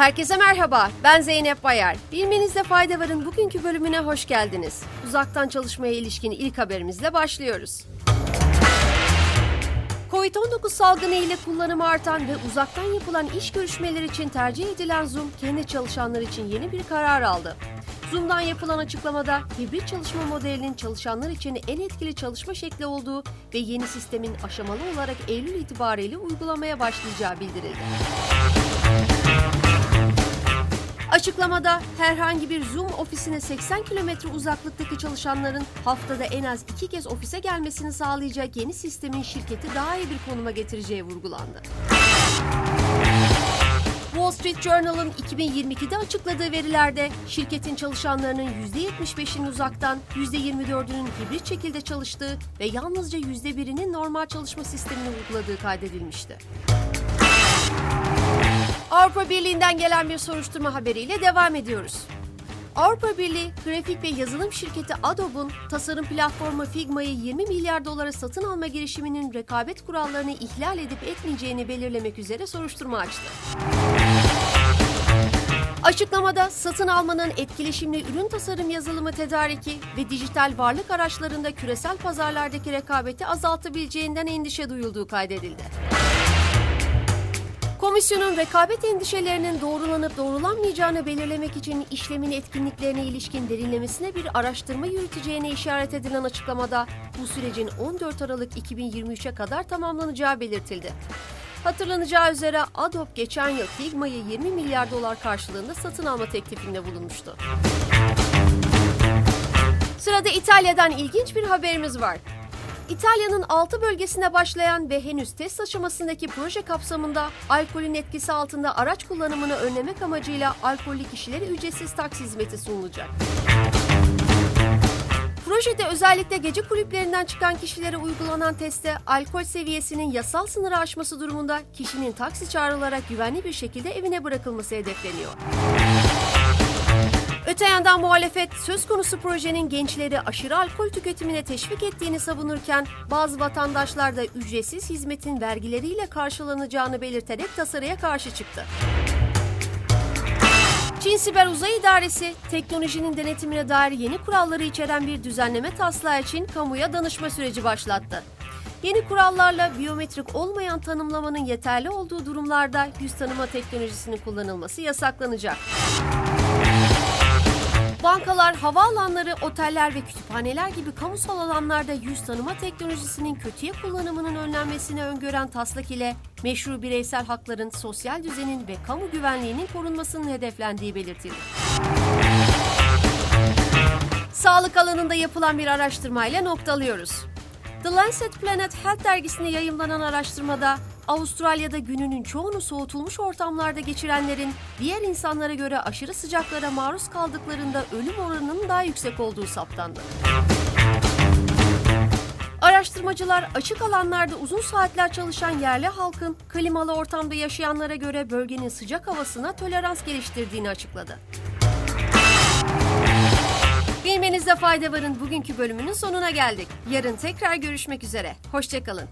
Herkese merhaba, ben Zeynep Bayar. Bilmenizde fayda varın bugünkü bölümüne hoş geldiniz. Uzaktan çalışmaya ilişkin ilk haberimizle başlıyoruz. Covid-19 salgını ile kullanımı artan ve uzaktan yapılan iş görüşmeleri için tercih edilen Zoom, kendi çalışanlar için yeni bir karar aldı. Zoom'dan yapılan açıklamada hibrit çalışma modelinin çalışanlar için en etkili çalışma şekli olduğu ve yeni sistemin aşamalı olarak Eylül itibariyle uygulamaya başlayacağı bildirildi. Açıklamada herhangi bir Zoom ofisine 80 kilometre uzaklıktaki çalışanların haftada en az iki kez ofise gelmesini sağlayacak yeni sistemin şirketi daha iyi bir konuma getireceği vurgulandı. Wall Street Journal'ın 2022'de açıkladığı verilerde şirketin çalışanlarının %75'inin uzaktan, %24'ünün hibrit şekilde çalıştığı ve yalnızca %1'inin normal çalışma sistemini uyguladığı kaydedilmişti. Avrupa Birliği'nden gelen bir soruşturma haberiyle devam ediyoruz. Avrupa Birliği, grafik ve yazılım şirketi Adobe'un tasarım platformu Figma'yı 20 milyar dolara satın alma girişiminin rekabet kurallarını ihlal edip etmeyeceğini belirlemek üzere soruşturma açtı. Açıklamada satın almanın etkileşimli ürün tasarım yazılımı tedariki ve dijital varlık araçlarında küresel pazarlardaki rekabeti azaltabileceğinden endişe duyulduğu kaydedildi. Komisyonun rekabet endişelerinin doğrulanıp doğrulanmayacağını belirlemek için işlemin etkinliklerine ilişkin derinlemesine bir araştırma yürüteceğine işaret edilen açıklamada bu sürecin 14 Aralık 2023'e kadar tamamlanacağı belirtildi. Hatırlanacağı üzere Adobe geçen yıl Figma'yı 20 milyar dolar karşılığında satın alma teklifinde bulunmuştu. Sırada İtalya'dan ilginç bir haberimiz var. İtalya'nın 6 bölgesine başlayan ve henüz test aşamasındaki proje kapsamında alkolün etkisi altında araç kullanımını önlemek amacıyla alkollü kişilere ücretsiz taksi hizmeti sunulacak. Projede özellikle gece kulüplerinden çıkan kişilere uygulanan testte alkol seviyesinin yasal sınırı aşması durumunda kişinin taksi çağrılarak güvenli bir şekilde evine bırakılması hedefleniyor. Öte yandan muhalefet söz konusu projenin gençleri aşırı alkol tüketimine teşvik ettiğini savunurken bazı vatandaşlar da ücretsiz hizmetin vergileriyle karşılanacağını belirterek tasarıya karşı çıktı. Çin Siber Uzay İdaresi, teknolojinin denetimine dair yeni kuralları içeren bir düzenleme taslağı için kamuya danışma süreci başlattı. Yeni kurallarla biyometrik olmayan tanımlamanın yeterli olduğu durumlarda yüz tanıma teknolojisinin kullanılması yasaklanacak. Bankalar, havaalanları, oteller ve kütüphaneler gibi kamusal alanlarda yüz tanıma teknolojisinin kötüye kullanımının önlenmesini öngören taslak ile meşru bireysel hakların, sosyal düzenin ve kamu güvenliğinin korunmasının hedeflendiği belirtildi. Sağlık alanında yapılan bir araştırmayla noktalıyoruz. The Lancet Planet Health dergisinde yayımlanan araştırmada Avustralya'da gününün çoğunu soğutulmuş ortamlarda geçirenlerin diğer insanlara göre aşırı sıcaklara maruz kaldıklarında ölüm oranının daha yüksek olduğu saptandı. Araştırmacılar açık alanlarda uzun saatler çalışan yerli halkın klimalı ortamda yaşayanlara göre bölgenin sıcak havasına tolerans geliştirdiğini açıkladı. Bilmenizde fayda varın bugünkü bölümünün sonuna geldik. Yarın tekrar görüşmek üzere. Hoşçakalın.